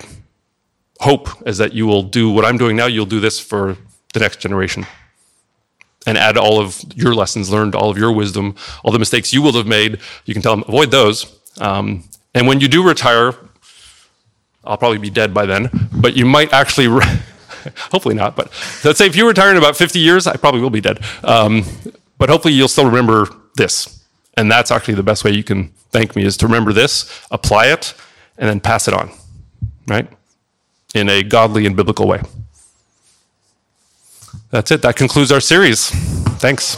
hope is that you will do what I'm doing now, you'll do this for the next generation. And add all of your lessons learned, all of your wisdom, all the mistakes you will have made. You can tell them, avoid those. Um, and when you do retire, I'll probably be dead by then, but you might actually. hopefully not, but let's say if you retire in about 50 years, I probably will be dead. Um, but hopefully you'll still remember this. And that's actually the best way you can thank me is to remember this, apply it, and then pass it on, right? In a godly and biblical way. That's it. That concludes our series. Thanks.